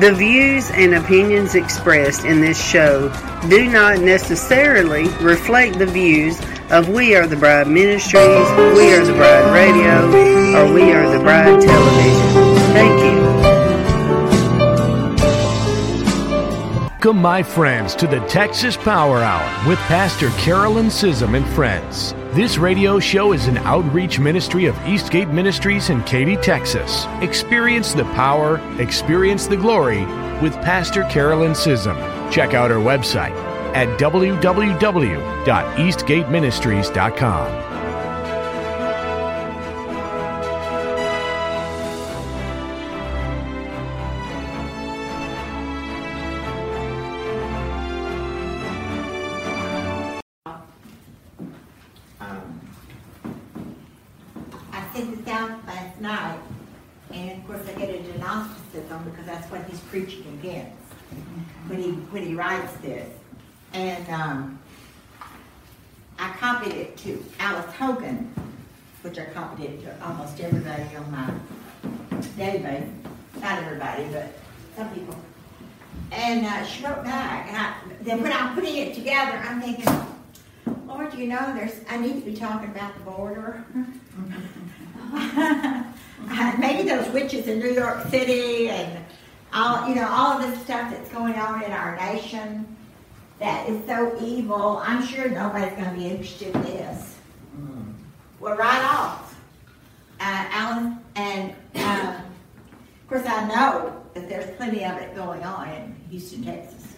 The views and opinions expressed in this show do not necessarily reflect the views of We Are the Bride Ministries, We Are the Bride Radio, or We Are the Bride Television. Thank you. Welcome, my friends, to the Texas Power Hour with Pastor Carolyn Sissom and friends. This radio show is an outreach ministry of Eastgate Ministries in Katy, Texas. Experience the power, experience the glory with Pastor Carolyn Sissom. Check out our website at www.eastgateministries.com. on my database. Not everybody, but some people. And uh, she wrote back, and I, then when I'm putting it together, I'm thinking, Lord, you know, there's I need to be talking about the border. Maybe those witches in New York City and all you know, all of this stuff that's going on in our nation that is so evil. I'm sure nobody's going to be interested in this. Well, right off, Alan, and um, of course I know that there's plenty of it going on in Houston, Texas.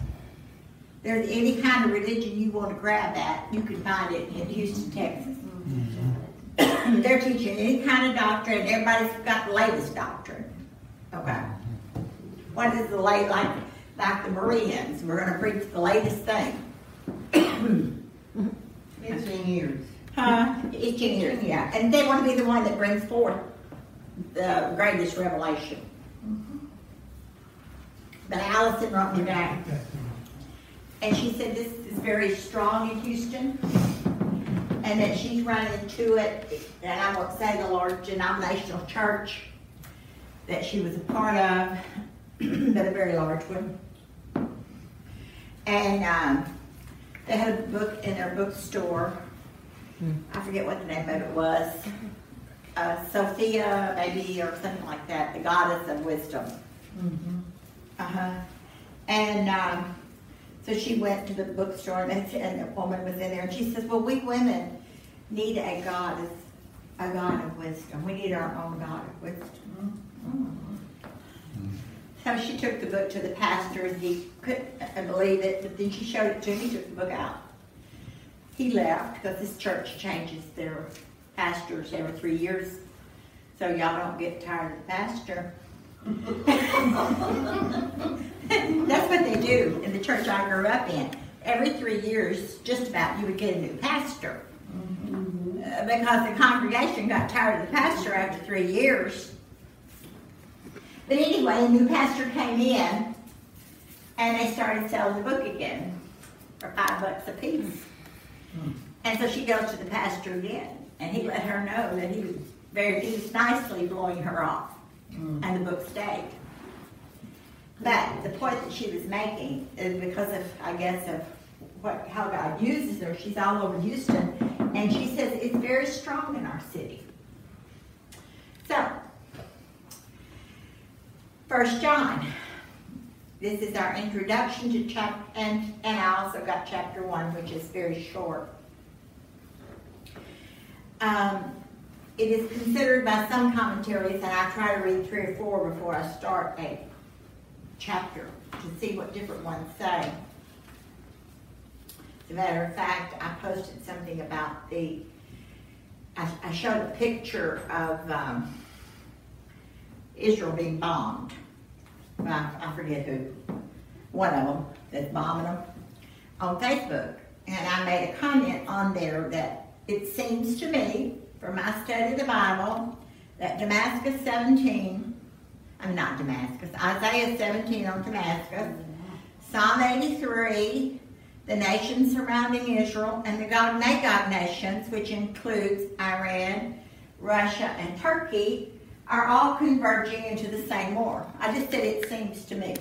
There's any kind of religion you want to grab at, you can find it in Houston, Texas. They're teaching any kind of doctrine. Everybody's got the latest doctrine. Okay. What is the late like? Like the Bereans, we're going to preach the latest thing. Fifteen years. Huh? Each year, yeah. And they want to be the one that brings forth the greatest revelation. But Allison wrote me back. And she said this is very strong in Houston. And that she's running into it, and I won't say the large denominational church that she was a part of, but a very large one. And um, they had a book in their bookstore. I forget what the name of it was. Uh, Sophia, maybe, or something like that. The Goddess of Wisdom. Uh-huh. And um, so she went to the bookstore, and, and the woman was in there, and she says, "Well, we women need a goddess, a god of wisdom. We need our own god of wisdom." So she took the book to the pastor and he couldn't uh, believe it, but then she showed it to him, he took the book out. He left because this church changes their pastors every three years. So y'all don't get tired of the pastor. That's what they do in the church I grew up in. Every three years, just about, you would get a new pastor. Uh, because the congregation got tired of the pastor after three years. But anyway, a new pastor came in and they started selling the book again for five bucks a piece. And so she goes to the pastor again and he let her know that he was very he was nicely blowing her off. Mm. And the book stayed. But the point that she was making is because of I guess of what how God uses her, she's all over Houston and she says it's very strong in our city. So First John. This is our introduction to chapter, and, and I also got chapter one, which is very short. Um, it is considered by some commentaries, and I try to read three or four before I start a chapter to see what different ones say. As a matter of fact, I posted something about the, I, I showed a picture of um, Israel being bombed. I, I forget who, one of them that's bombing them, on Facebook. And I made a comment on there that it seems to me, from my study of the Bible, that Damascus 17, I'm not Damascus, Isaiah 17 on Damascus, Psalm 83, the nations surrounding Israel, and the Gog Magog nations, which includes Iran, Russia, and Turkey, are all converging into the same war. I just said it seems to me.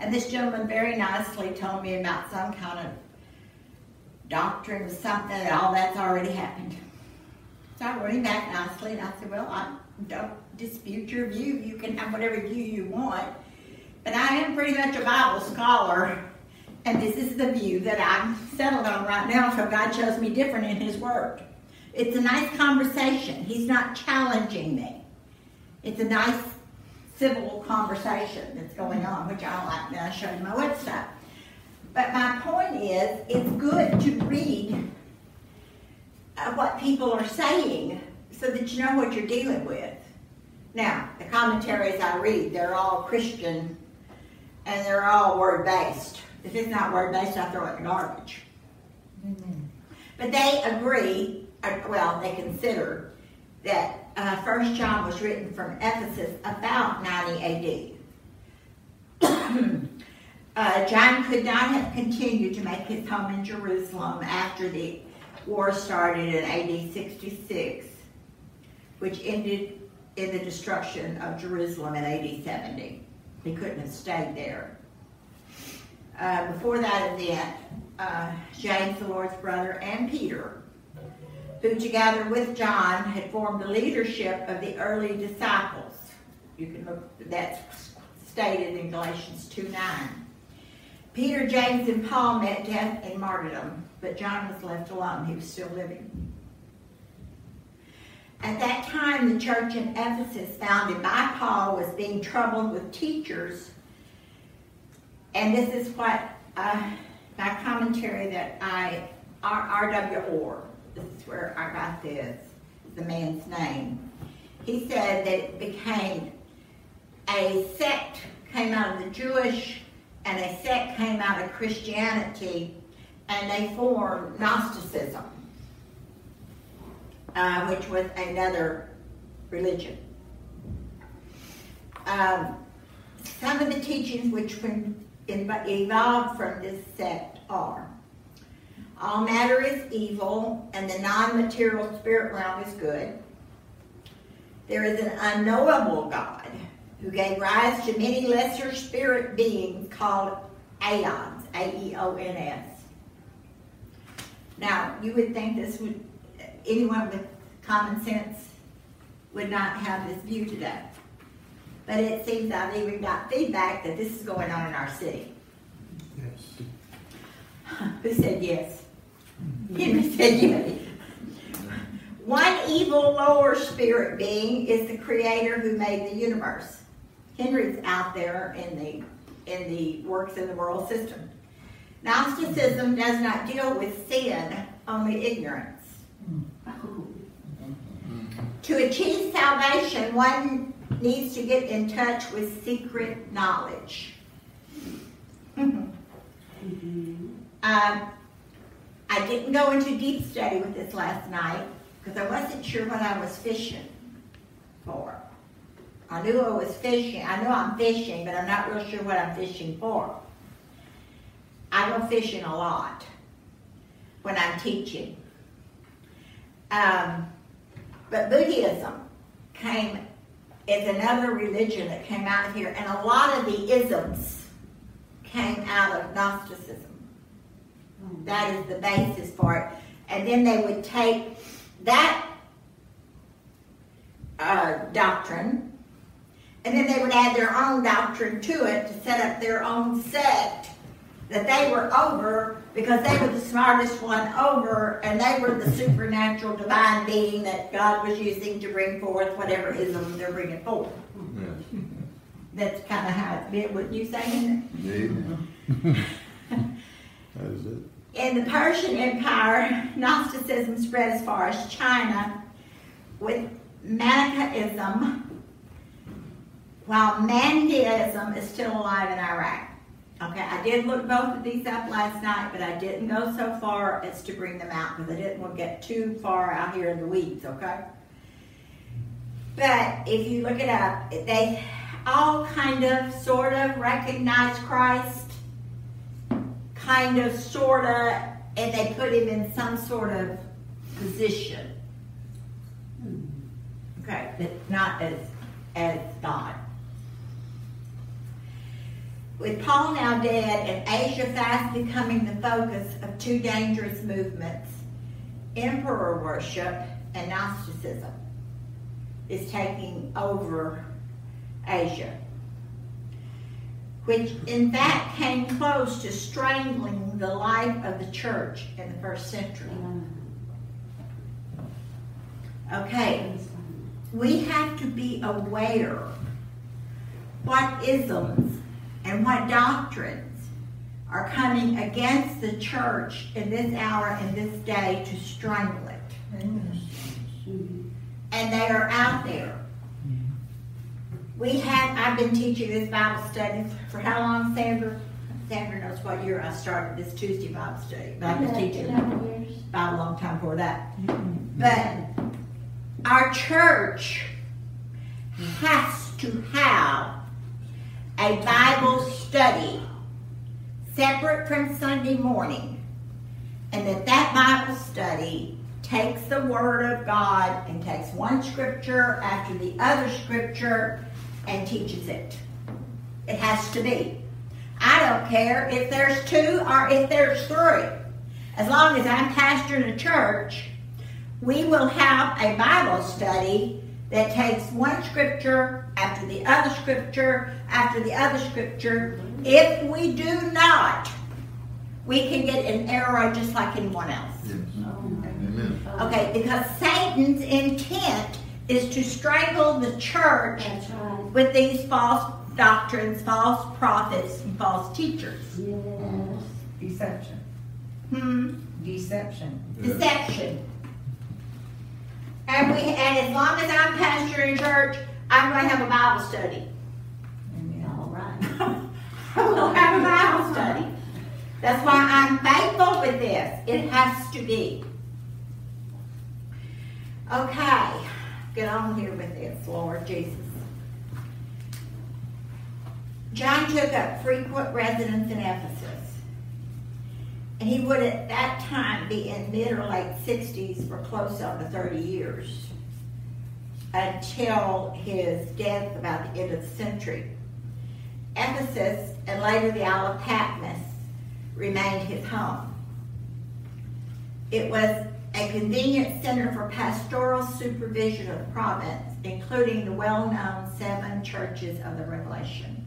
And this gentleman very nicely told me about some kind of doctrine or something, and all that's already happened. So I wrote him back nicely, and I said, Well, I don't dispute your view. You can have whatever view you want. But I am pretty much a Bible scholar, and this is the view that I'm settled on right now so God shows me different in His Word. It's a nice conversation. He's not challenging me. It's a nice civil conversation that's going on, which I like. Now I show you my website. But my point is, it's good to read uh, what people are saying so that you know what you're dealing with. Now, the commentaries I read, they're all Christian and they're all word based. If it's not word based, I throw it in the garbage. Mm-hmm. But they agree, uh, well, they consider that uh, First John was written from Ephesus about 90 AD. uh, John could not have continued to make his home in Jerusalem after the war started in AD 66, which ended in the destruction of Jerusalem in AD 70. He couldn't have stayed there. Uh, before that event, uh, James, the Lord's brother, and Peter who together with John had formed the leadership of the early disciples. You can look, that's stated in Galatians 2 9. Peter, James, and Paul met death and martyrdom, but John was left alone. He was still living. At that time, the church in Ephesus, founded by Paul, was being troubled with teachers. And this is what uh, my commentary that I, R.W. Orr, this is where I got this, the man's name. He said that it became a sect came out of the Jewish and a sect came out of Christianity and they formed Gnosticism, uh, which was another religion. Um, some of the teachings which evolved from this sect are all matter is evil, and the non material spirit realm is good. There is an unknowable God who gave rise to many lesser spirit beings called aeons, A E O N S. Now, you would think this would, anyone with common sense would not have this view today. But it seems I've even got feedback that this is going on in our city. Yes. Who said yes? One evil lower spirit being is the creator who made the universe. Henry's out there in the in the works in the world system. Gnosticism does not deal with sin, only ignorance. To achieve salvation, one needs to get in touch with secret knowledge. um, I didn't go into deep study with this last night because I wasn't sure what I was fishing for. I knew I was fishing. I know I'm fishing, but I'm not real sure what I'm fishing for. I go fishing a lot when I'm teaching. Um, but Buddhism came is another religion that came out of here, and a lot of the isms came out of Gnosticism. That is the basis for it. And then they would take that uh, doctrine, and then they would add their own doctrine to it to set up their own sect that they were over because they were the smartest one over and they were the supernatural divine being that God was using to bring forth whatever ism they're bringing forth. Yes. That's kind of how it's been. What you saying? Indeed. That is it. In the Persian Empire, Gnosticism spread as far as China with Manichaeism, while Mandaism is still alive in Iraq. Okay, I did look both of these up last night, but I didn't go so far as to bring them out because I didn't want to get too far out here in the weeds, okay? But if you look it up, they all kind of, sort of recognize Christ, kind of, sort of, and they put him in some sort of position. Okay, but not as as God. With Paul now dead and Asia fast becoming the focus of two dangerous movements, emperor worship and Gnosticism is taking over Asia, which in fact came close to strangling the life of the church in the first century. Okay, we have to be aware what isms and what doctrines are coming against the church in this hour and this day to strangle it. And they are out there. We have, I've been teaching this Bible study for how long, Sandra? Sandra knows what year I started this Tuesday Bible study. But I've been teaching about a long time before that. Mm-hmm. But our church has to have a Bible study separate from Sunday morning, and that that Bible study takes the Word of God and takes one scripture after the other scripture and teaches it. It has to be. I don't care if there's two or if there's three. As long as I'm pastoring a church, we will have a Bible study that takes one scripture after the other scripture after the other scripture. If we do not, we can get an error just like anyone else. Yes. Amen. Okay, because Satan's intent is to strangle the church right. with these false doctrines, false prophets, and false teachers. Yes. Deception. Hmm. Deception. Deception. And we and as long as I'm pastoring church, I'm going to have a Bible study. Amen. All right. we'll have a Bible study. That's why I'm faithful with this. It has to be. Okay, get on here with this, Lord Jesus. John took up frequent residence in Ephesus. And he would at that time be in mid or late 60s for close on to 30 years until his death about the end of the century. Ephesus and later the Isle of Patmos remained his home. It was a convenient center for pastoral supervision of the province, including the well-known seven churches of the Revelation.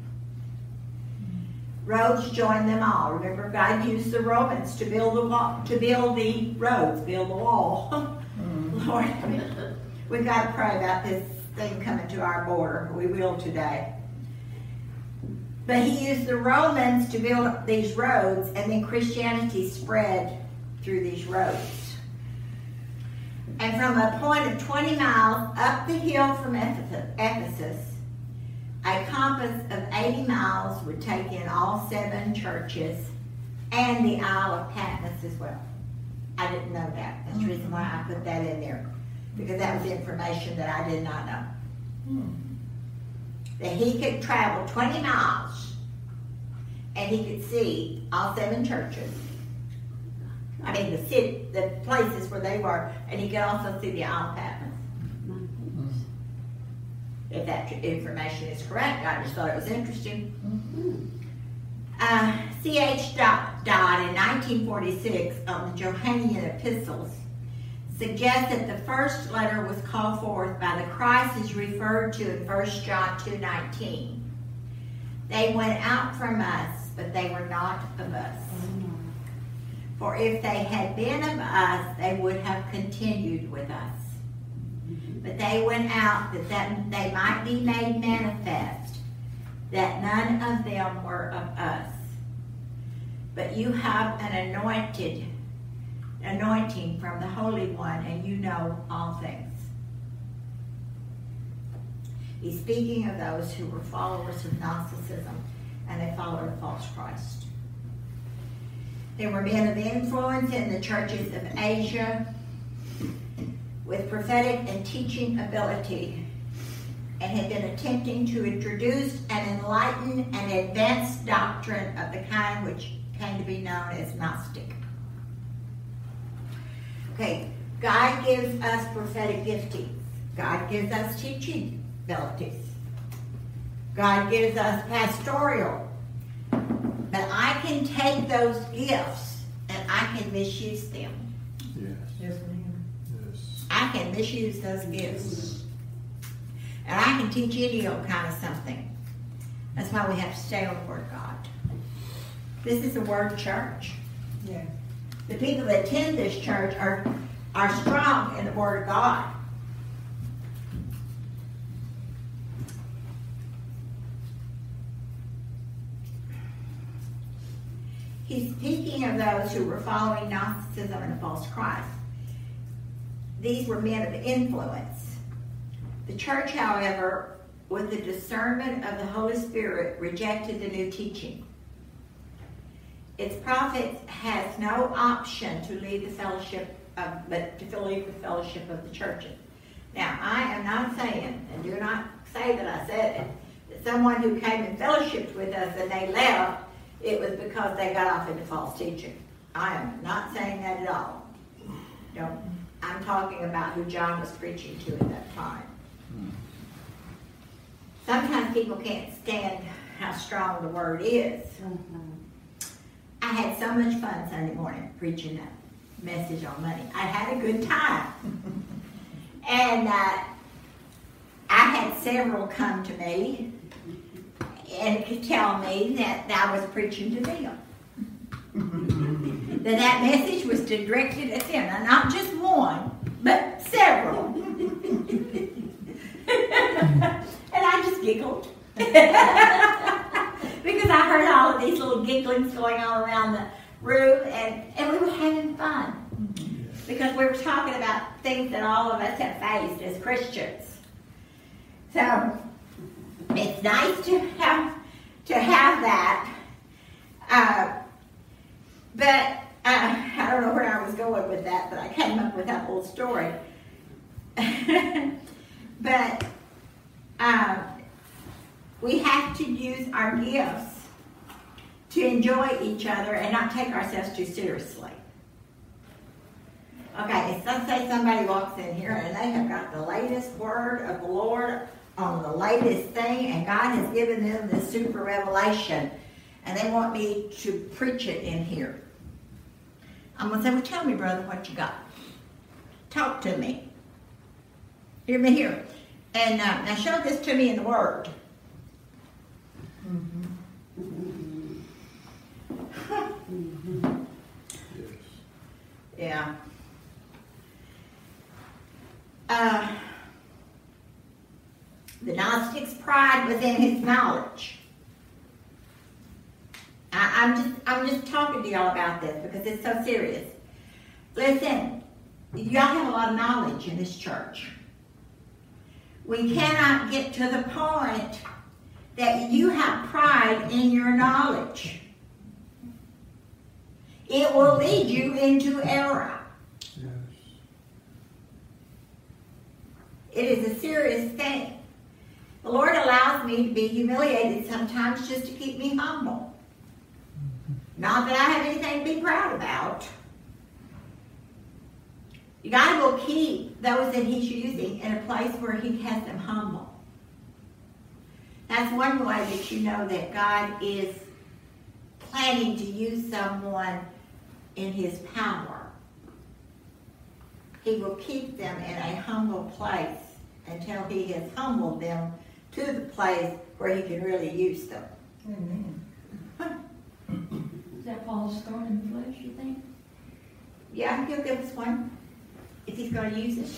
Roads joined them all. Remember, God used the Romans to build the wall, to build the roads, build the wall. Mm-hmm. Lord, we've got to pray about this thing coming to our border. We will today. But he used the Romans to build these roads, and then Christianity spread through these roads. And from a point of 20 miles up the hill from Ephesus, a compass of 80 miles would take in all seven churches and the Isle of Patmos as well. I didn't know that. That's the reason why I put that in there. Because that was information that I did not know. Hmm. That he could travel 20 miles and he could see all seven churches. I mean, the city, the places where they were, and he could also see the Isle of Patmos. If that information is correct, I just thought it was interesting. Uh, C.H. Dodd in 1946 on the Johannine epistles suggests that the first letter was called forth by the Christ is referred to in 1 John 2.19. They went out from us, but they were not of us. For if they had been of us, they would have continued with us. But they went out that, that they might be made manifest that none of them were of us. But you have an anointed anointing from the Holy One, and you know all things. He's speaking of those who were followers of Gnosticism and they followed a false Christ. There were men of influence in the churches of Asia with prophetic and teaching ability and had been attempting to introduce an enlightened and advanced doctrine of the kind which came to be known as Gnostic. Okay, God gives us prophetic giftings. God gives us teaching abilities. God gives us pastoral. But I can take those gifts and I can misuse them. Yes. Yes, ma'am. Yes. I can misuse those gifts. And I can teach any old kind of something. That's why we have to stay on the Word of God. This is a Word church. Yeah. The people that attend this church are, are strong in the Word of God. He's speaking of those who were following Gnosticism and a false Christ. These were men of influence. The church, however, with the discernment of the Holy Spirit, rejected the new teaching. Its prophet has no option to leave the fellowship of, but to leave the fellowship of the churches. Now, I am not saying, and do not say that I said it, that someone who came and fellowshiped with us and they left, it was because they got off into false teaching. I am not saying that at all. Don't. I'm talking about who John was preaching to at that time. Sometimes people can't stand how strong the word is. I had so much fun Sunday morning preaching that message on money. I had a good time. and uh, I had several come to me and tell me that I was preaching to them. that that message was directed at them. Now, not just one, but several. and I just giggled. because I heard all of these little gigglings going on around the room, and, and we were having fun. Because we were talking about things that all of us have faced as Christians. So it's nice to have to have that. Uh, but uh, I don't know where I was going with that, but I came up with that whole story. but uh, we have to use our gifts to enjoy each other and not take ourselves too seriously. Okay, let's say somebody walks in here and they have got the latest word of the Lord on the latest thing, and God has given them this super revelation, and they want me to preach it in here. I'm going to say, Well, tell me, brother, what you got. Talk to me. Hear me here. And uh, now show this to me in the Word. Yeah. Uh, the Gnostic's pride was in his knowledge. I'm just I'm just talking to y'all about this because it's so serious. Listen, y'all have a lot of knowledge in this church. We cannot get to the point that you have pride in your knowledge. It will lead you into error. Yes. It is a serious thing. The Lord allows me to be humiliated sometimes just to keep me humble. Not that I have anything to be proud about. God will keep those that He's using in a place where He has them humble. That's one way that you know that God is planning to use someone in His power. He will keep them in a humble place until He has humbled them to the place where He can really use them. Amen. Is that Paul's thorn in the flesh, you think? Yeah, I think He'll give us one if He's going to use it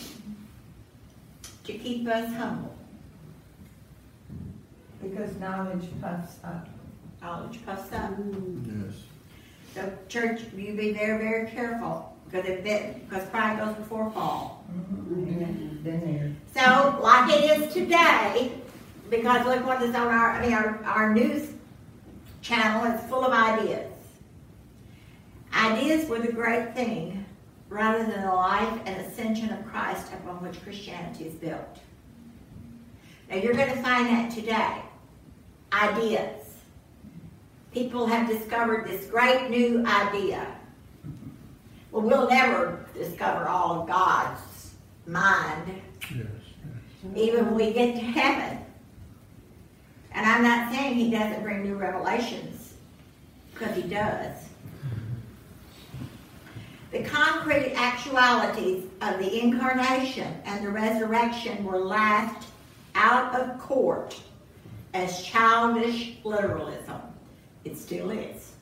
to keep us humble. Because knowledge puffs up. Knowledge puffs up. Yes. So, church, you be very, very careful because it bit, because pride goes before fall. Mhm. Been So, like it is today, because look what is on our, I mean, our, our news channel is full of ideas. Ideas were the great thing, rather than the life and ascension of Christ upon which Christianity is built. Now, you're going to find that today. Ideas. People have discovered this great new idea. Well, we'll never discover all of God's mind Yes. even when we get to heaven. And I'm not saying he doesn't bring new revelations, because he does. The concrete actualities of the incarnation and the resurrection were laughed out of court as childish literalism. It still is.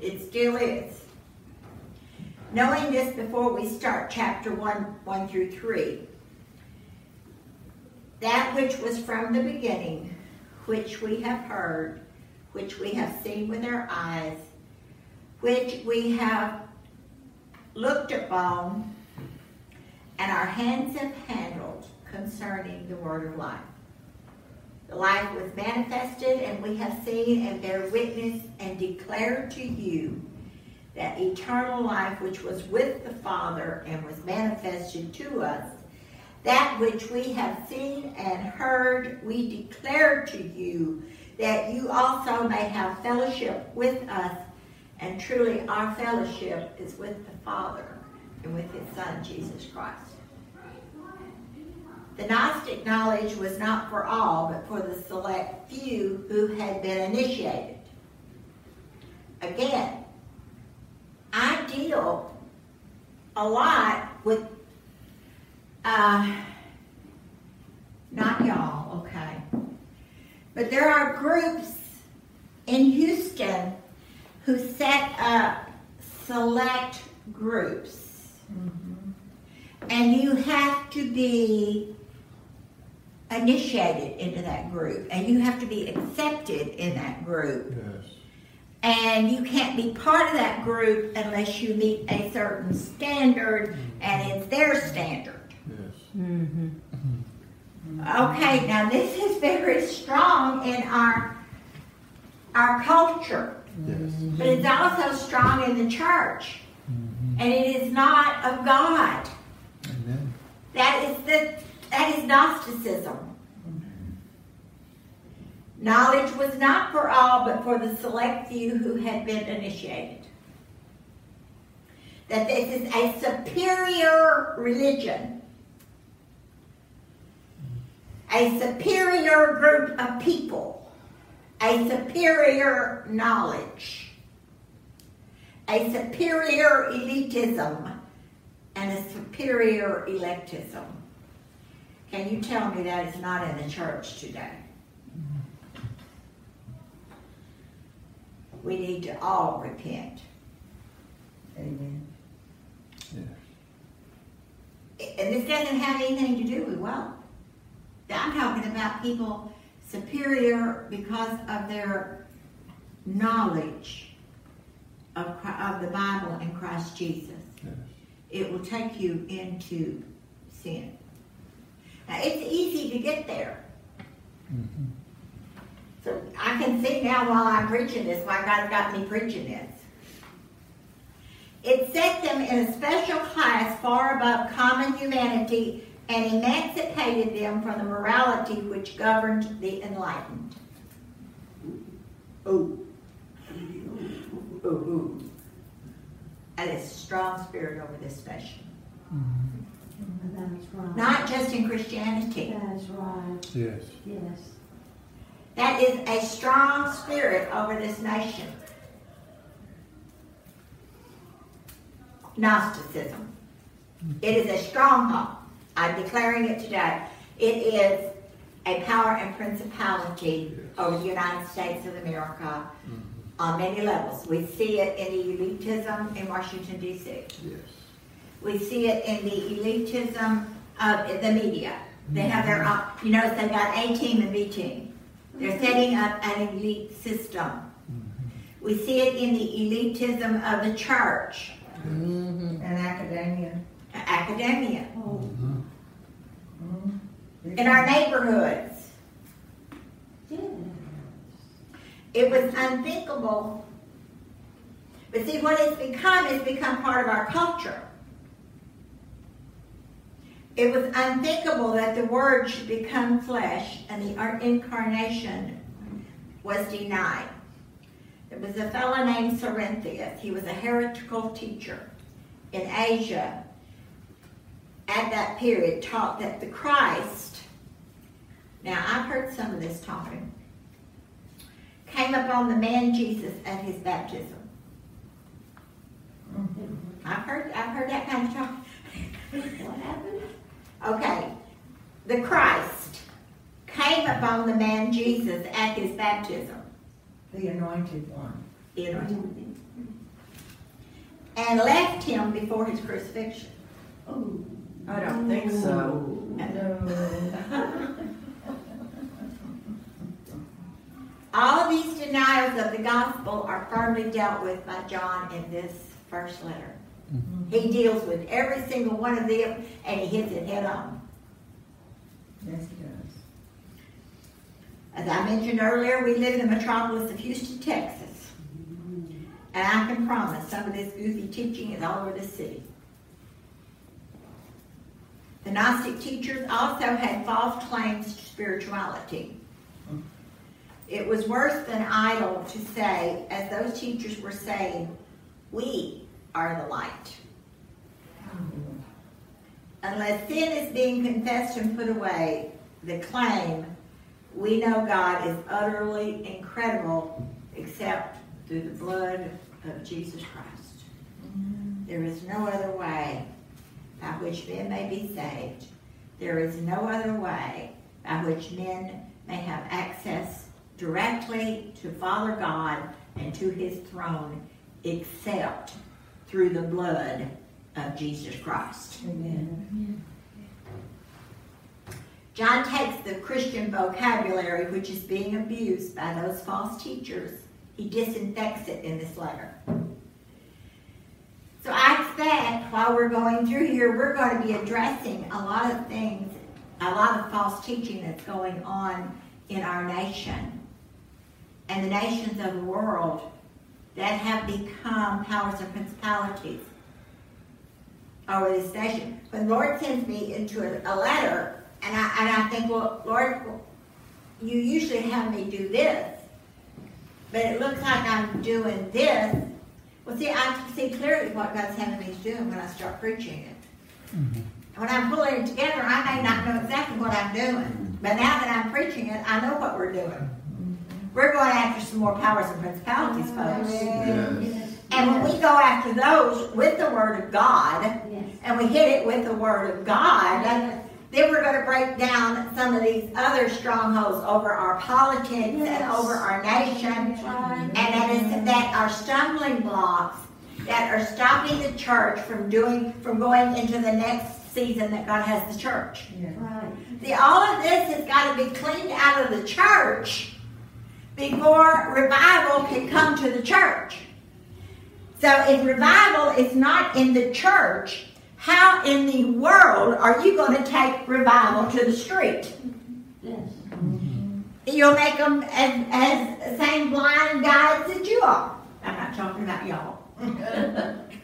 It still is. Knowing this before we start chapter 1, 1 through 3, that which was from the beginning, which we have heard, which we have seen with our eyes, which we have looked upon, and our hands have handled concerning the word of life. The life was manifested, and we have seen and bear witness and declare to you that eternal life which was with the Father and was manifested to us that which we have seen and heard, we declare to you, that you also may have fellowship with us. And truly, our fellowship is with the Father and with His Son, Jesus Christ. The Gnostic knowledge was not for all, but for the select few who had been initiated. Again, I deal a lot with uh, not y'all, okay. But there are groups in Houston who set up select groups. And you have to be initiated into that group, and you have to be accepted in that group. Yes. And you can't be part of that group unless you meet a certain standard, and it's their standard. Yes. Mm-hmm. Okay, now this is very strong in our our culture, Yes. but it's also strong in the church, mm-hmm. and it is not of God. Amen. That is the that is Gnosticism. Knowledge was not for all, but for the select few who had been initiated. That this is a superior religion, a superior group of people, a superior knowledge, a superior elitism, and a superior electism. Can you tell me that is not in the church today? We need to all repent. Amen. And this doesn't have anything to do with wealth. I'm talking about people superior because of their knowledge of, of the Bible and Christ Jesus, Yes. it will take you into sin. Now, it's easy to get there. Mm-hmm. So I can see now while I'm preaching this why God got me preaching this. It set them in a special class far above common humanity and emancipated them from the morality which governed the enlightened. Oh, ooh. Ooh, ooh. And it's a strong spirit over this nation. That's right. Not just in Christianity. That's right. Yes. Yes. That is a strong spirit over this nation. Gnosticism. It is a stronghold. I'm declaring it today. It is a power and principality over the United States of America mm-hmm. on many levels. We see it in the elitism in Washington, D.C. Yes. We see it in the elitism of the media. They have their, mm-hmm. own- you notice they've got A team and B team. They're mm-hmm. setting up an elite system. We see it in the elitism of the church, And academia. academia, Oh, in our neighborhoods. It was unthinkable. But see, what it's become is become part of our culture. It was unthinkable that the Word should become flesh and the incarnation was denied. There was a fellow named Cerinthus. He was a heretical teacher in Asia at that period, taught that the Christ, now I've heard some of this talking, came upon the man Jesus at his baptism. I've heard, I've heard that kind of talk. What happened? Okay, the Christ came upon the man Jesus at his baptism, The anointed one. you know, and left him before his crucifixion. Oh. I don't think so. No. All these denials of the gospel are firmly dealt with by John in this first letter. Mm-hmm. He deals with every single one of them and he hits it head on. Yes, he does. As I mentioned earlier, we live in the metropolis of Houston, Texas. Mm-hmm. And I can promise some of this goofy teaching is all over the city. The Gnostic teachers also had false claims to spirituality. It was worse than idle to say, as those teachers were saying, we are the light. Unless sin is being confessed and put away, the claim, we know God is utterly incredible except through the blood of Jesus Christ. There is no other way by which men may be saved. There is no other way by which men may have access directly to Father God and to his throne except through the blood of Jesus Christ. Amen. John takes the Christian vocabulary, which is being abused by those false teachers, he disinfects it in this letter. So I expect while we're going through here, we're going to be addressing a lot of things, a lot of false teaching that's going on in our nation and the nations of the world that have become powers and principalities over this nation. When Lord sends me into a, a letter, and I, and I think, well, Lord, you usually have me do this, but it looks like I'm doing this. Well, see, I can see clearly what God's having me to do when I start preaching it. Mm-hmm. When I'm pulling it together, I may not know exactly what I'm doing, but now that I'm preaching it, I know what we're doing. Mm-hmm. We're going after some more powers and principalities, oh, folks. Yes. And when we go after those with the Word of God, Yes. and we hit it with the Word of God, then we're going to break down some of these other strongholds over our politics and over our nation, and that is that are stumbling blocks that are stopping the church from doing from going into the next season that God has the church. Yeah. Right. See, all of this has got to be cleaned out of the church before revival can come to the church. So if revival is not in the church, how in the world are you going to take revival to the street? Yes. You'll make them as, as same blind guides that you are. I'm not talking about y'all.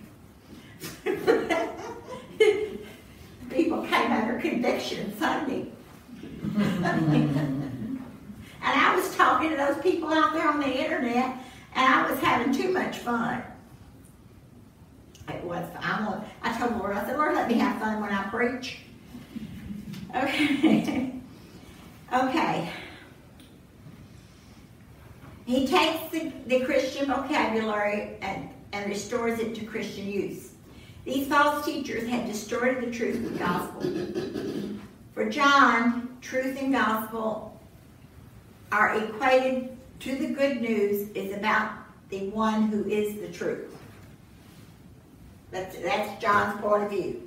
People came under conviction Sunday. and I was talking to those people out there on the internet, and I was having too much fun. It was. I'm. a- I told the Lord. I said, Lord, let me have fun when I preach. Okay. okay. He takes the, the Christian vocabulary and, and restores it to Christian use. These false teachers had distorted the truth of the gospel. For John, truth and gospel are equated to the good news is about the one who is the truth. That's, that's John's point of view.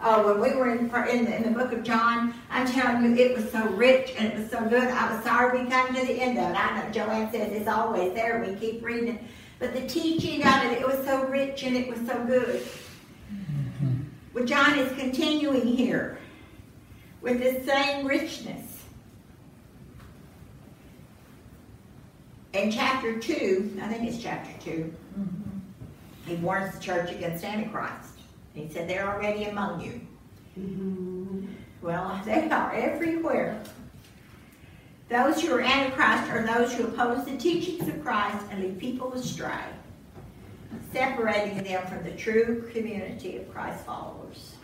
Oh, when we were in, in, the, in the book of John, I'm telling you, it was so rich and it was so good. I was sorry we come to the end of it. I know Joanne says it's always there. We keep reading it. But the teaching of it, it was so rich and it was so good. Well, John is continuing here with the same richness. In chapter 2, I think it's chapter 2, mm-hmm. He warns the church against Antichrist. He said, They're already among you. Mm-hmm. Well, they are everywhere. Those who are Antichrist are those who oppose the teachings of Christ and lead people astray, separating them from the true community of Christ followers.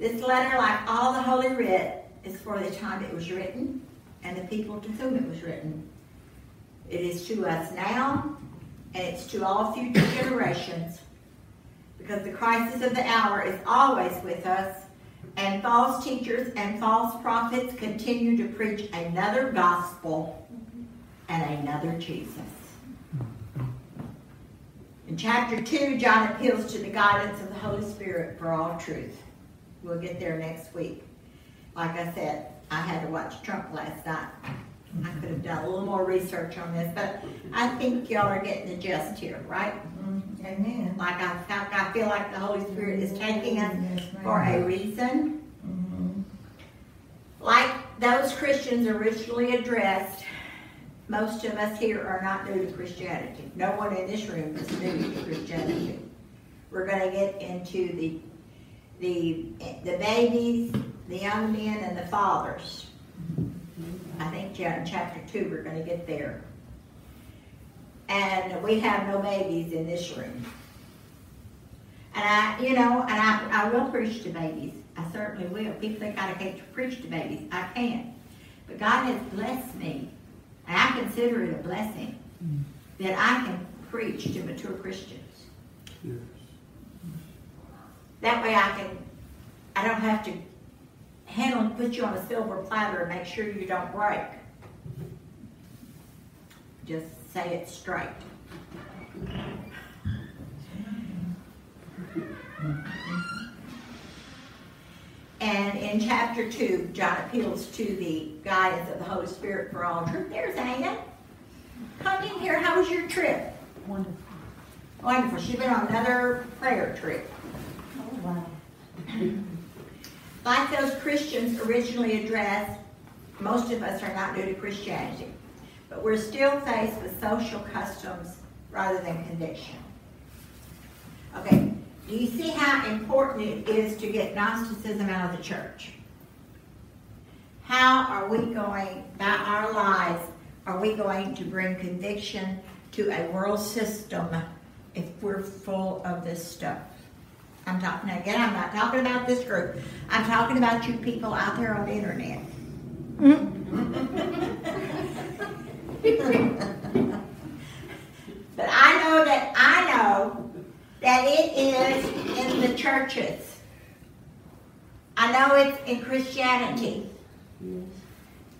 This letter, like all the Holy Writ, is for the time it was written and the people to whom it was written. It is to us now, and it's to all future generations, because the crisis of the hour is always with us, and false teachers and false prophets continue to preach another gospel and another Jesus. In chapter 2, John appeals to the guidance of the Holy Spirit for all truth. We'll get there next week. Like I said, I had to watch Trump last night. I could have done a little more research on this, but I think y'all are getting the gist here, right? Mm-hmm. Amen. Like I, I feel like the Holy Spirit is taking us Yes, for a reason. Mm-hmm. Like those Christians originally addressed, most of us here are not new to Christianity. No one in this room is new to Christianity. We're going to get into the the the babies, the young men, and the fathers. Mm-hmm. I think in chapter two we're going to get there. And we have no babies in this room. And I, you know, and I, I will preach to babies. I certainly will. People think I can't preach to babies. I can. But God has blessed me, and I consider it a blessing that I can preach to mature Christians. Yes. That way I can, I don't have to handle and put you on a silver platter and make sure you don't break. Just say it straight. And in chapter 2, John appeals to the guidance of the Holy Spirit for all truth. There's Anna. Come in here. How was your trip? Wonderful. Wonderful. She's been on another prayer trip. Oh, wow. Like those Christians originally addressed, most of us are not new to Christianity, but we're still faced with social customs rather than conviction. Okay, do you see how important it is to get Gnosticism out of the church? How are we going, by our lives, are we going to bring conviction to a world system if we're full of this stuff? I'm talking again. I'm not talking about this group. I'm talking about you people out there on the internet. but I know that I know that it is in the churches. I know it's in Christianity.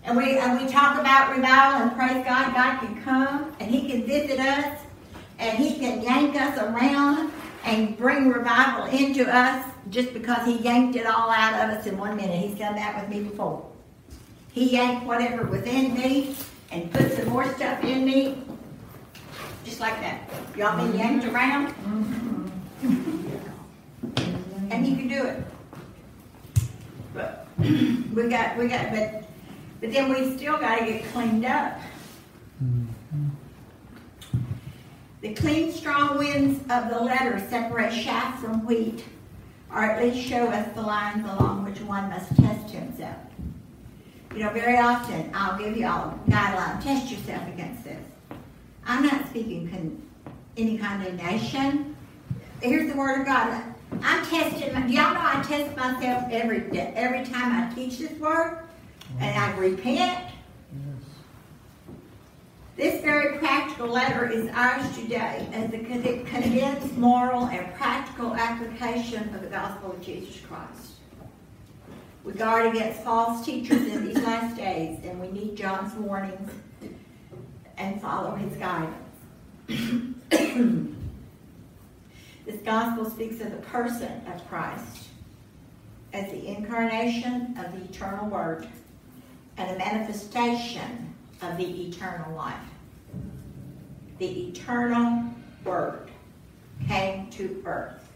And we and we talk about revival and praise God. God can come and He can visit us and He can yank us around and bring revival into us just because He yanked it all out of us in one minute. He's done that with me before. He yanked whatever was in me and put some more stuff in me, just like that. Y'all been yanked mm-hmm. around? Mm-hmm. And you can do it. But we got, we got, but, but then we still gotta get cleaned up. The clean, strong winds of the letter separate chaff from wheat, or at least show us the lines along which one must test himself. You know, very often I'll give you all a guideline, test yourself against this. I'm not speaking con- any condemnation. Here's the word of God. I'm testing. My, y'all know I test myself every day, every time I teach this word, and I repent. This very practical letter is ours today as con- condensed moral and practical application of the gospel of Jesus Christ. We guard against false teachers in these last days, and we need John's warnings and follow his guidance. this gospel speaks of the person of Christ as the incarnation of the eternal Word and a manifestation of the eternal life. The eternal Word came to earth,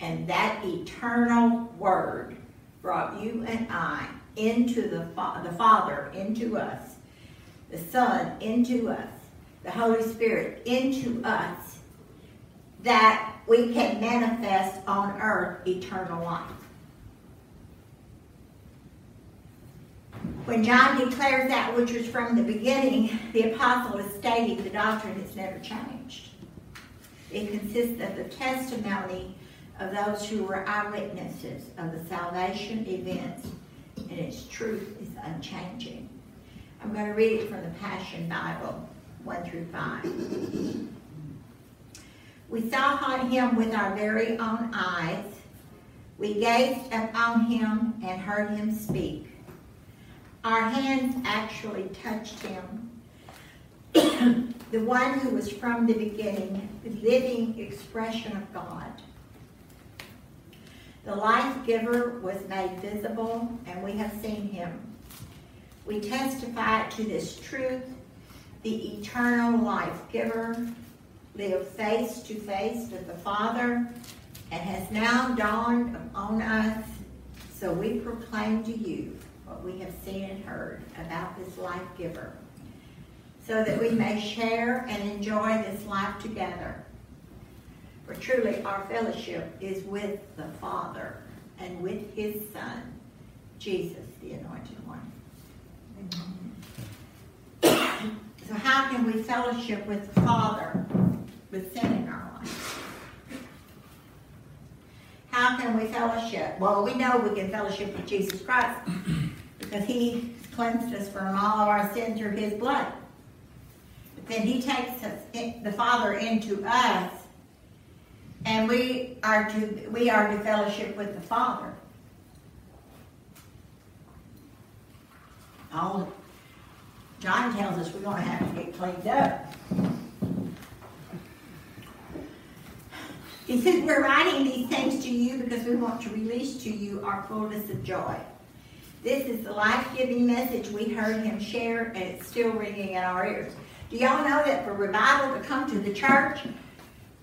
and that eternal Word brought you and I into the, fa- the Father, into us, the Son into us, the Holy Spirit into us, that we can manifest on earth eternal life. When John declares that which was from the beginning, the apostle is stating the doctrine has never changed. It consists of the testimony of those who were eyewitnesses of the salvation events, and its truth is unchanging. I'm going to read it from the Passion Bible, 1 through 5. We saw on him with our very own eyes. We gazed upon him and heard him speak. Our hands actually touched him. the one who was from the beginning, the living expression of God. The life giver was made visible, and we have seen him. We testify to this truth. The eternal life giver lived face to face with the Father and has now dawned upon us. So we proclaim to you we have seen and heard about this life giver, so that we may share and enjoy this life together. For truly our fellowship is with the Father and with his Son, Jesus, the Anointed One. so how can we fellowship with the Father with sin in our life? How can we fellowship? Well, we know we can fellowship with Jesus Christ because he cleansed us from all of our sin through his blood. But then he takes us, the Father into us and we are to we are to fellowship with the Father. All John tells us we're going to have to get cleaned up. He says we're writing these things to you because we want to release to you our fullness of joy. This is the life-giving message we heard him share, and it's still ringing in our ears. Do y'all know that for revival to come to the church,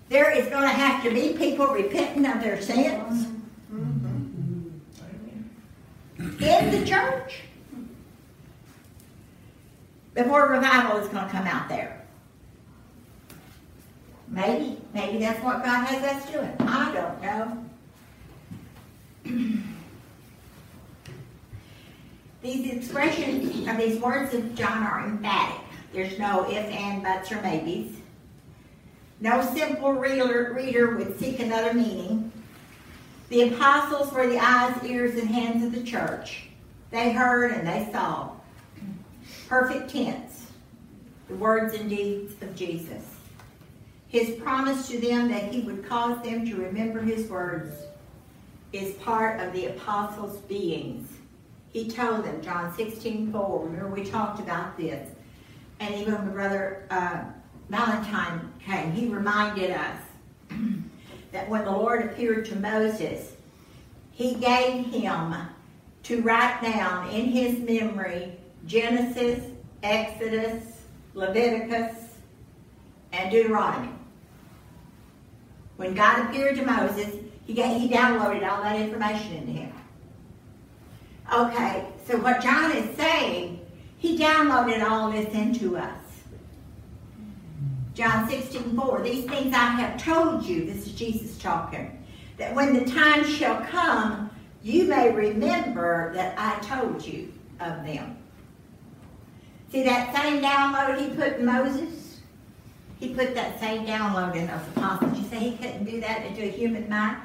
there is going to have to be people repenting of their sins in the church before revival is going to come out there. Maybe, maybe that's what God has us doing. I don't know. these expressions of these words of John are emphatic. There's no if, and, buts, or maybes. No simple reader, reader would seek another meaning. The apostles were the eyes, ears, and hands of the church. They heard and they saw. Perfect tense. The words and deeds of Jesus. His promise to them that he would cause them to remember his words is part of the apostles' beings. He told them, John 16, 4, remember we talked about this. And even when Brother uh, Valentine came, he reminded us that when the Lord appeared to Moses, he gave him to write down in his memory Genesis, Exodus, Leviticus, and Deuteronomy. When God appeared to Moses, he, got, he downloaded all that information into him. Okay, so what John is saying, he downloaded all this into us. John 16, 4, these things I have told you, this is Jesus talking, that when the time shall come, you may remember that I told you of them. See that same download he put in Moses? He put that same download in those apostles. You say he couldn't do that into a human mind?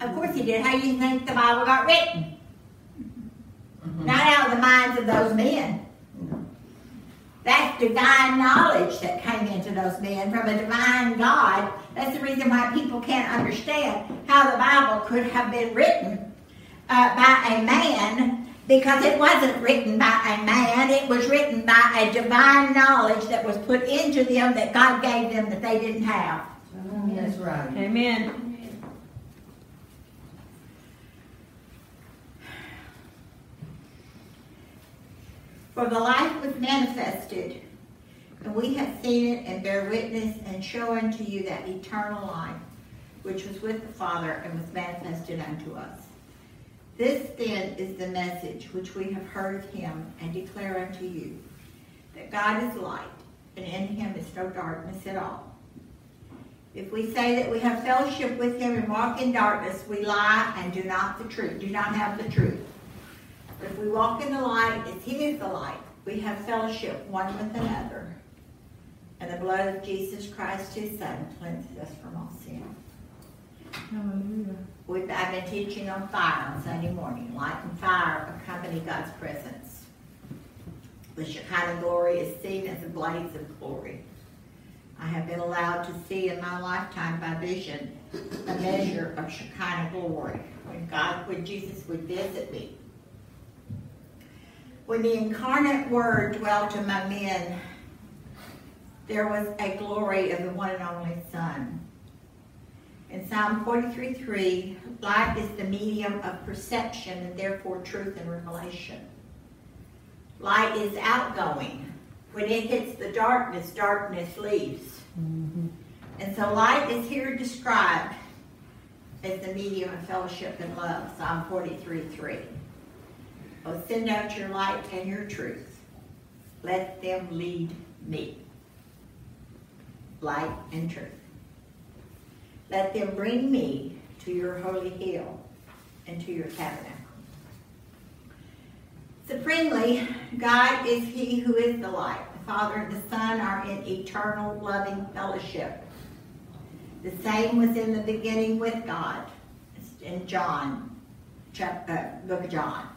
Of course he did. How do you think the Bible got written? Not out of the minds of those men. That's divine knowledge that came into those men from a divine God. That's the reason why people can't understand how the Bible could have been written uh, by a man because it wasn't written by a man. It was written by a divine knowledge that was put into them that God gave them that they didn't have. That's right. Amen. For the life was manifested, and we have seen it and bear witness and show unto you that eternal life, which was with the Father and was manifested unto us. This then is the message which we have heard of him and declare unto you, that God is light, and in him is no darkness at all. If we say that we have fellowship with him and walk in darkness, we lie and do not the truth, do not have the truth. If we walk in the light as he is the light, we have fellowship one with another. And the blood of Jesus Christ, his son, cleanses us from all sin. Hallelujah. We've, I've been teaching on fire on Sunday morning. Light and fire accompany God's presence. The Shekinah glory is seen as a blaze of glory. I have been allowed to see in my lifetime by vision a measure of Shekinah glory when God, when Jesus would visit me. When the incarnate Word dwelt among men, there was a glory of the one and only Son. In Psalm 43:3, light is the medium of perception and therefore truth and revelation. Light is outgoing. When it hits the darkness, darkness leaves. Mm-hmm. And so light is here described as the medium of fellowship and love, Psalm 43:3. Oh, send out your light and your truth. Let them lead me. Light and truth. Let them bring me to your holy hill and to your tabernacle. Supremely, God is He who is the light. The Father and the Son are in eternal loving fellowship. The same was in the beginning with God. It's in John, chapter, uh, book of John.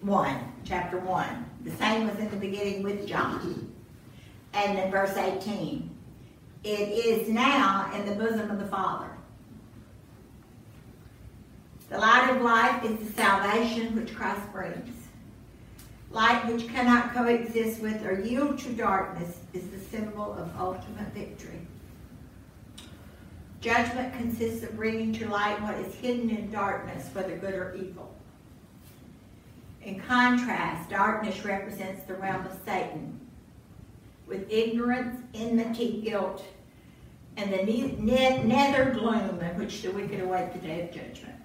1, chapter 1. The same was in the beginning with John. And in verse 18, it is now in the bosom of the Father. The light of life is the salvation which Christ brings. Light which cannot coexist with or yield to darkness is the symbol of ultimate victory. Judgment consists of bringing to light what is hidden in darkness, whether good or evil. In contrast, darkness represents the realm of Satan, with ignorance, enmity, guilt, and the ne- ne- nether gloom in which the wicked await the day of judgment.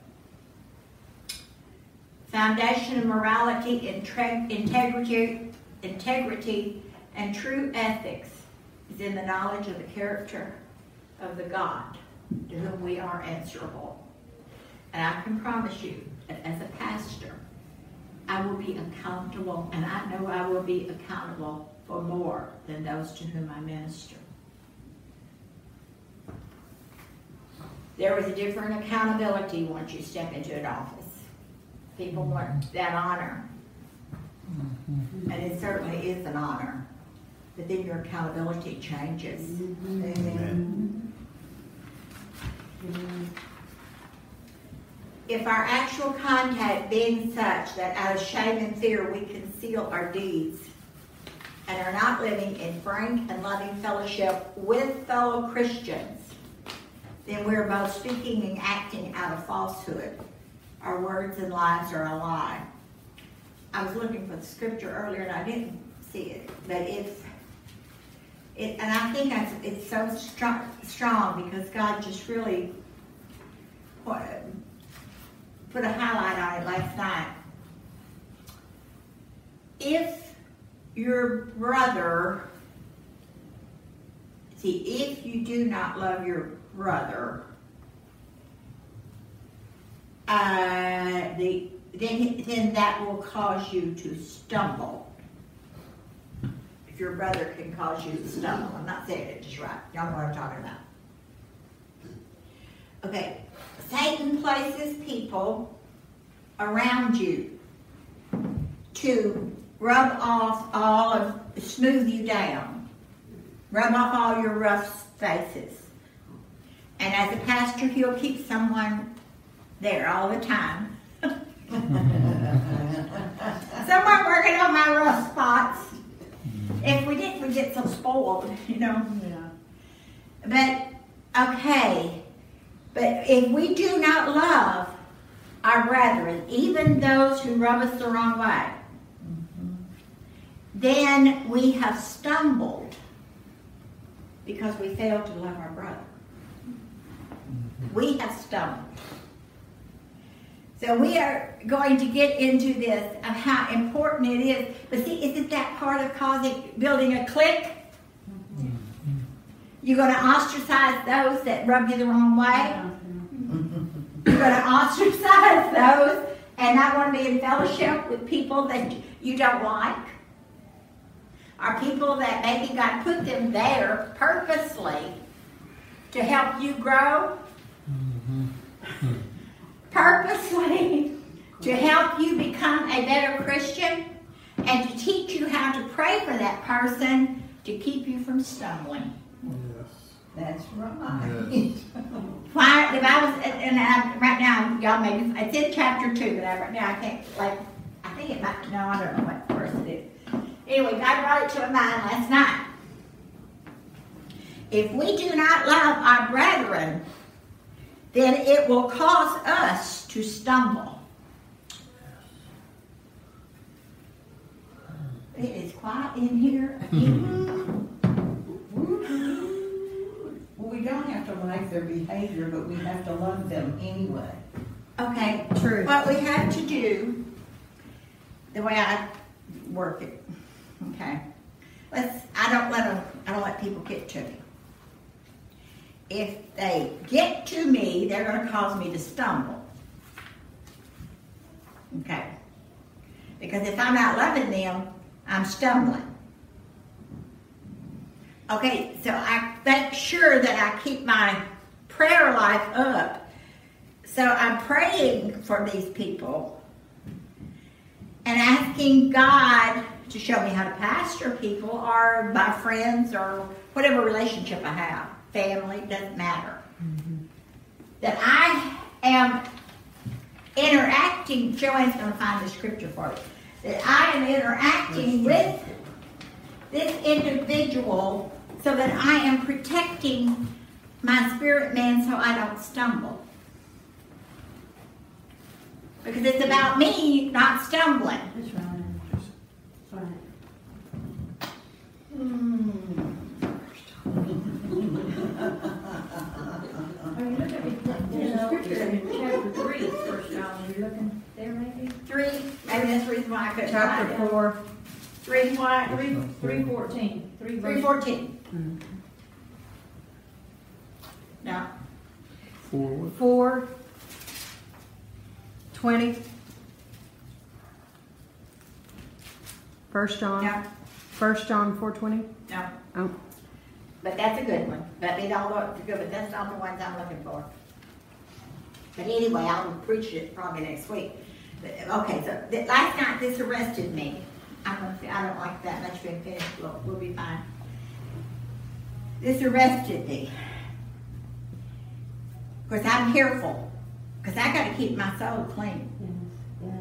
Foundation of morality, integrity, integrity, and true ethics is in the knowledge of the character of the God to whom we are answerable. And I can promise you that as a pastor, I will be accountable, and I know I will be accountable for more than those to whom I minister. There is a different accountability once you step into an office. People want that honor, and it certainly is an honor. But then your accountability changes. Mm-hmm. Amen. Mm-hmm. If our actual contact being such that out of shame and fear we conceal our deeds and are not living in frank and loving fellowship with fellow Christians, then we're both speaking and acting out of falsehood. Our words and lives are a lie. I was looking for the scripture earlier and I didn't see it, but it's, it, and I think it's, so strong, strong because God just really put, a highlight on it last night. If your brother, see, if you do not love your brother, uh, the, then, then that will cause you to stumble. If your brother can cause you to stumble, I'm not saying it just right. Y'all know what I'm talking about. Okay, Satan places people around you to rub off all of, smooth you down, rub off all your rough faces. And as a pastor, he'll keep someone there all the time. Someone working on my rough spots. If we didn't, we'd get so spoiled, you know. Yeah. But okay, but if we do not love our brethren, even those who rub us the wrong way, then we have stumbled because we failed to love our brother. Mm-hmm. We have stumbled. So we are going to get into this of how important it is. But see, isn't that part of causing building a clique? You're going to ostracize those that rub you the wrong way. You're going to ostracize those and not want to be in fellowship with people that you don't like. Are people that maybe God put them there purposely to help you grow? Purposely to help you become a better Christian and to teach you how to pray for that person to keep you from stumbling. That's right. Yes. Why, the Bible, and and I, right now, y'all maybe, it's in chapter two, but I, right now I can't, like, I think it might, no, I don't know what verse it is. Anyway, God brought it to my mind last night. If we do not love our brethren, then it will cause us to stumble. It is quiet in here. Mm-hmm. We don't have to like their behavior, but we have to love them anyway. Okay, True. what we have to do, the way I work it, okay? Let's, I don't let them, I don't let people get to me. If they get to me, they're gonna cause me to stumble. Okay? Because if I'm not loving them, I'm stumbling. Okay, so I make sure that I keep my prayer life up. So I'm praying for these people and asking God to show me how to pastor people or my friends or whatever relationship I have, family, doesn't matter. Mm-hmm. That I am interacting, Joanne's going to find the scripture for you, that I am interacting with this individual so that I am protecting my spirit man so I don't stumble. Because it's about me not stumbling. That's right. That's right. Hmm. Are you looking at, there's a scripture in chapter three, first John, are you looking there maybe? Three, maybe that's the reason why I couldn't Chapter four. Three what? Three, three fourteen, three Three verse. fourteen. No, Four what? Four. Twenty. First John. no, First John four twenty. no. Oh. But that's a good one. But they don't look good, but that's not the ones I'm looking for. But anyway, I'll preach it probably next week. But, okay, so th- last night this arrested me. I'm gonna, say- I don't like that much being finished. We'll, we'll be fine. This arrested me. Because I'm careful. Because I got to keep my soul clean. Yes,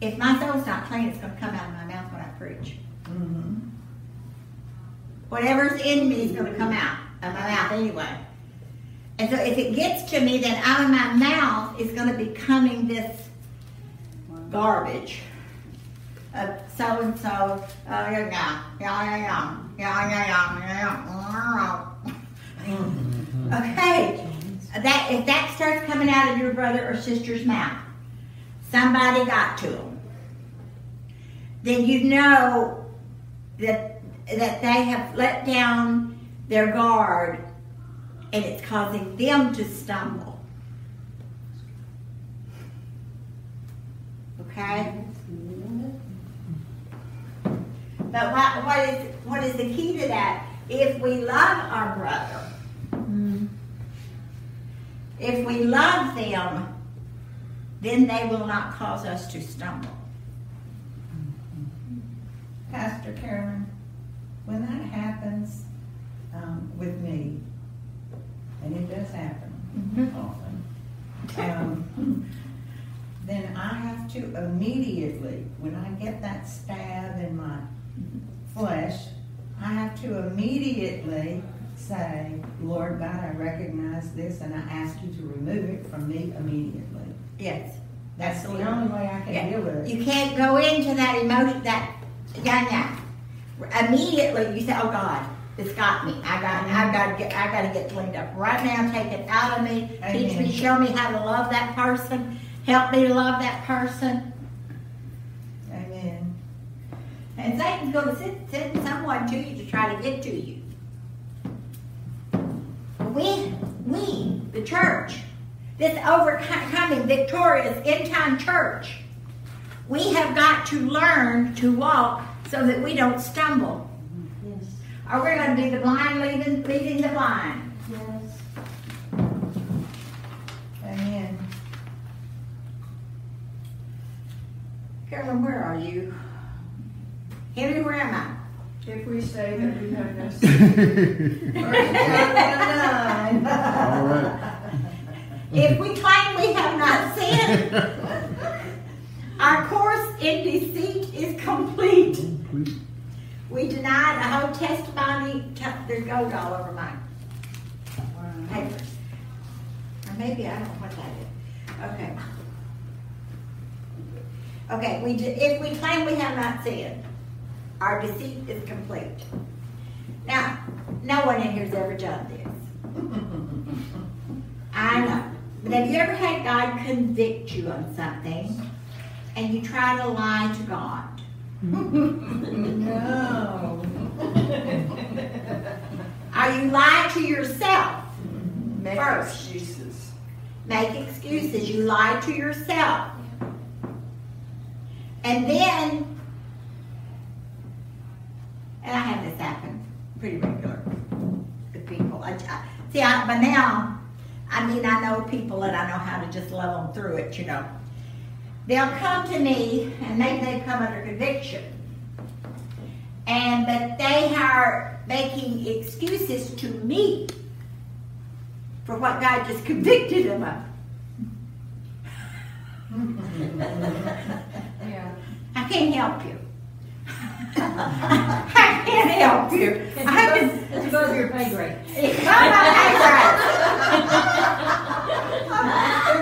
yes. If my soul's not clean, it's going to come out of my mouth when I preach. Mm-hmm. Whatever's in me is going to come out of my mouth anyway. And so if it gets to me, then out of my mouth is going to be coming this garbage so and so. Okay, that if that starts coming out of your brother or sister's mouth, somebody got to them. Then you know that that they have let down their guard, and it's causing them to stumble. Okay. But what, what is what is the key to that? If we love our brother, if we love them, then they will not cause us to stumble. Pastor Carolyn, when that happens um, with me, and it does happen often, um, then I have to immediately, when I get that stab in my flesh, I have to immediately say, Lord God, I recognize this and I ask you to remove it from me immediately. Yes. That's the only way I can Yeah. deal with it. You can't go into that emotion, that, yeah, yeah. Immediately you say, oh God, it's got me. I got, I mm-hmm. got to get, I got to get cleaned up right now. Take it out of me. Teach me, show me how to love that person. Help me to love that person. Amen. And Satan's going to send, someone to you to try to get to you. We, we, the church, this overcoming, victorious, end time church, we have got to learn to walk so that we don't stumble. Yes, Or we're going to be the blind leading, leading the blind. yes. Amen. Carolyn, where are you? Henry, where am I? If we say that we have no sin, All right. If we claim we have not sinned, our course in deceit is complete. Complete. We denied a whole testimony. t- There's gold all over my papers. Or maybe I don't know what that is. Okay. Okay, we, if we claim we have not sinned, our deceit is complete. Now, no one in here's ever done this. I know. But have you ever had God convict you on something and you try to lie to God? No. Are you lying to yourself? Make First. excuses. Make excuses. You lie to yourself. And then, and I have this happen pretty regular with people. I, I, see, I, but now, I mean, I know people and I know how to just love them through it, you know. They'll come to me and maybe they come under conviction. And, but they are making excuses to me for what God just convicted them of. yeah. I can't help you. I can't help you. I can, It's above your pay grade. it's not my pay grade.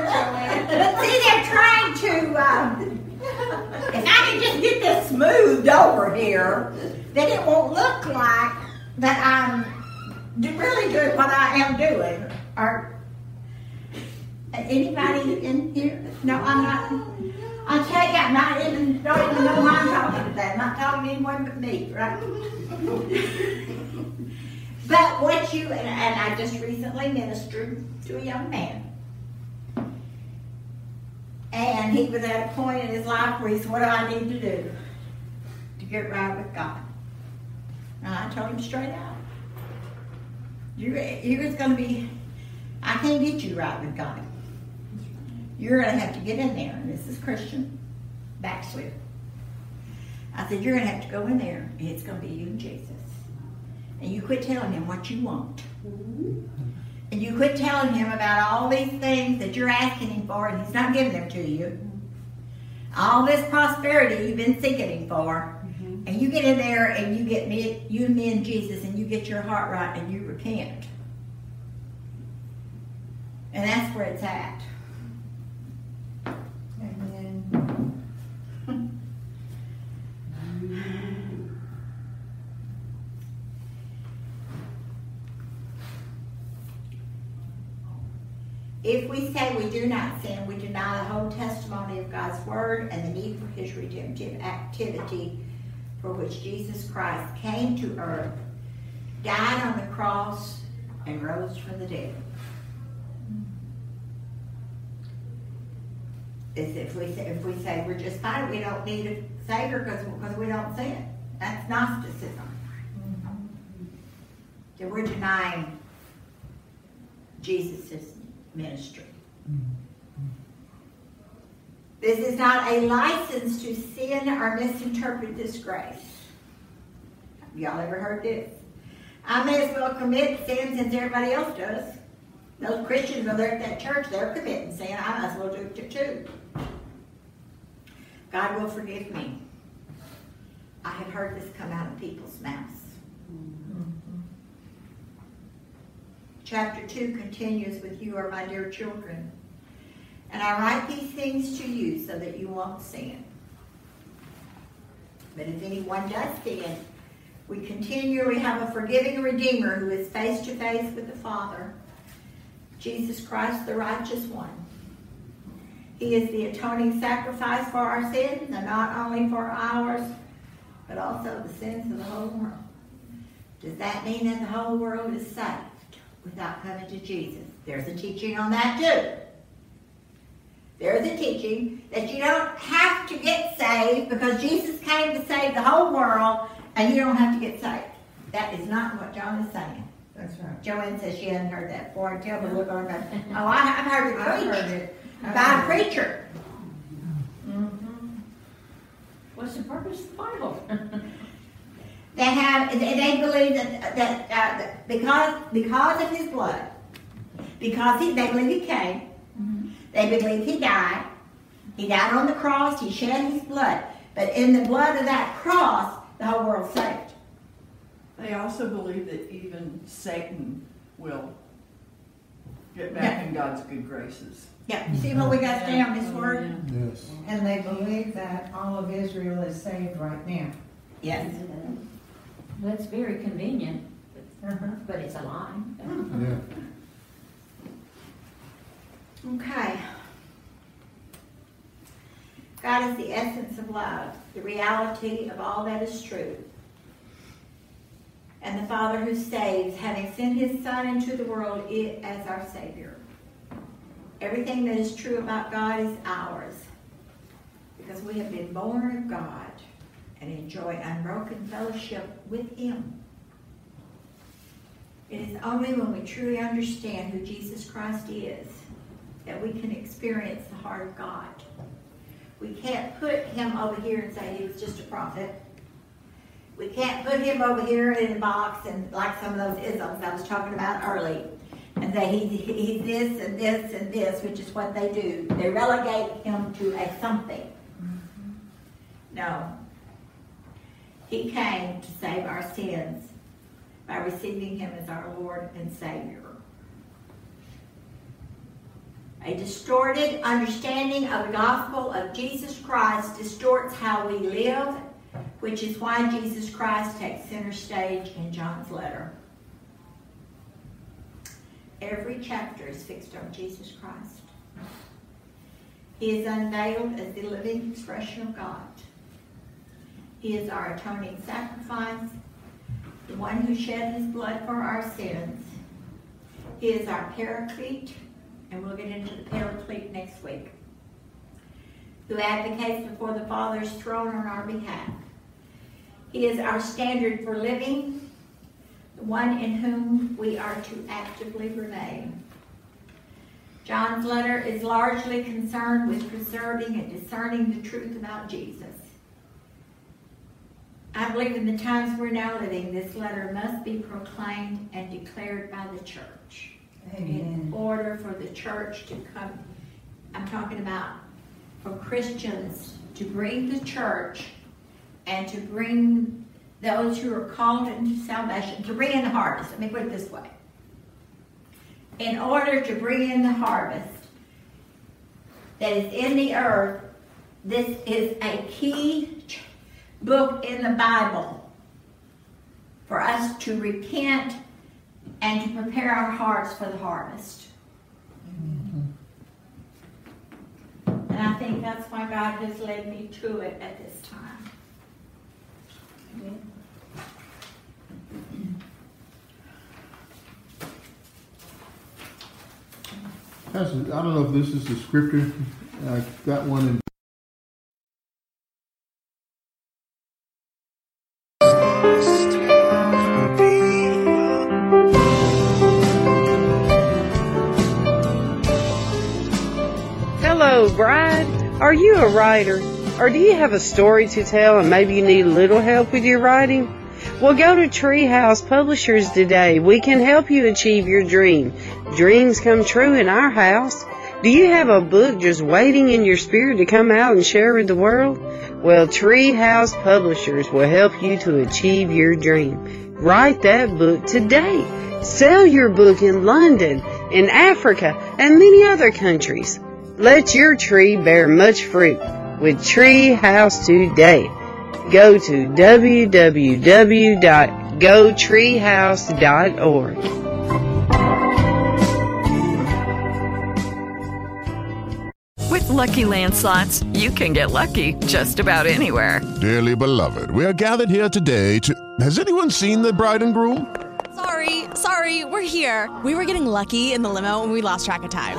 But see, they're trying to, um, if I can just get this smoothed over here, then it won't look like that I'm really doing what I am doing. Or anybody in here? No, I'm not. I'll tell you, I'm not even, don't even know why I'm talking to that. I'm not talking to anyone but me, right? but what you, and, and I just recently ministered to a young man. And he was at a point in his life where he said, What do I need to do to get right with God? And I told him straight out. You're, you're going to be, I can't get you right with God. You're going to have to get in there. And this is Christian backslid. I said, You're going to have to go in there, and it's going to be you and Jesus. And you quit telling him what you want. Mm-hmm. And you quit telling him about all these things that you're asking him for, and he's not giving them to you. Mm-hmm. All this prosperity you've been seeking him for. Mm-hmm. And you get in there and you get me, you and me and Jesus, and you get your heart right and you repent. And that's where it's at. If we say we do not sin, we deny the whole testimony of God's word and the need for his redemptive activity for which Jesus Christ came to earth, died on the cross, and rose from the dead. If we say, if we say we're just fine, we don't need a savior because we don't sin. That's Gnosticism. Then we're denying Jesus' ministry. Mm-hmm. This is not a license to sin or misinterpret this grace. Y'all ever heard this? I may as well commit sin since everybody else does. Those Christians over there at that church, they're committing sin. I might as well do it too. God will forgive me. I have heard this come out of people's mouths. Chapter 2 continues with You are my dear children. And I write these things to you so that you won't sin. But if anyone does sin, we continue, we have a forgiving Redeemer who is face to face with the Father, Jesus Christ, the righteous one. He is the atoning sacrifice for our sins, and not only for ours, but also the sins of the whole world. Does that mean that the whole world is saved without coming to Jesus? There's a teaching on that too. There's a teaching that you don't have to get saved because Jesus came to save the whole world and you don't have to get saved. That is not what John is saying. That's right. Joanne says she hadn't heard that before. Tell me, look on her. Oh, I, I've heard it I've preached heard it. I've by a heard it. preacher. Mm-hmm. What's the purpose of the Bible? They have, they they believe that, that, uh, because, because of his blood, because he, they believe he came, they believe he died, he died on the cross, he shed his blood, but in the blood of that cross, the whole world's saved. They also believe that even Satan will get back in God's good graces. Yeah, you see what we got to stay on this word? Yes. And they believe that all of Israel is saved right now. Yes. That's very convenient, Uh-huh. but it's a lie. Yeah. Okay. God is the essence of love, the reality of all that is true. And the Father who saves, having sent his Son into the world as our Savior. Everything that is true about God is ours because we have been born of God and enjoy unbroken fellowship with Him. It is only when we truly understand who Jesus Christ is that we can experience the heart of God. We can't put him over here and say he was just a prophet. We can't put him over here in a box and like some of those isms I was talking about early and say he, he- he's this and this and this, which is what they do. They relegate him to a something. Mm-hmm. No. He came to save our sins by receiving him as our Lord and Savior. A distorted understanding of the gospel of Jesus Christ distorts how we live, which is why Jesus Christ takes center stage in John's letter. Every chapter is fixed on Jesus Christ. He is unveiled as the living expression of God. He is our atoning sacrifice, the one who shed his blood for our sins. He is our paraclete, and we'll get into the paraclete next week, who advocates before the Father's throne on our behalf. He is our standard for living, the one in whom we are to actively remain. John's letter is largely concerned with preserving and discerning the truth about Jesus. I believe in the times we're now living, this letter must be proclaimed and declared by the church in order for the church to come, I'm talking about for Christians to bring the church and to bring those who are called into salvation, to bring in the harvest. Let me put it this way. In order to bring in the harvest that is in the earth, this is a key book in the Bible for us to repent and to prepare our hearts for the harvest. And I think that's why God has led me to it at this time. I don't know if this is the scripture. I got one in. A writer? Or do you have a story to tell and maybe you need a little help with your writing? Well, go to Treehouse Publishers today. We can help you achieve your dream. Dreams come true in our house. Do you have a book just waiting in your spirit to come out and share with the world? Well, Treehouse Publishers will help you to achieve your dream. Write that book today. Sell your book in London, in Africa, and many other countries. Let your tree bear much fruit with Treehouse today. Go to www.gotreehouse.org. With Lucky Land slots, you can get lucky just about anywhere. Dearly beloved, we are gathered here today to. Has anyone seen the bride and groom? Sorry, sorry, we're here. We were getting lucky in the limo and we lost track of time.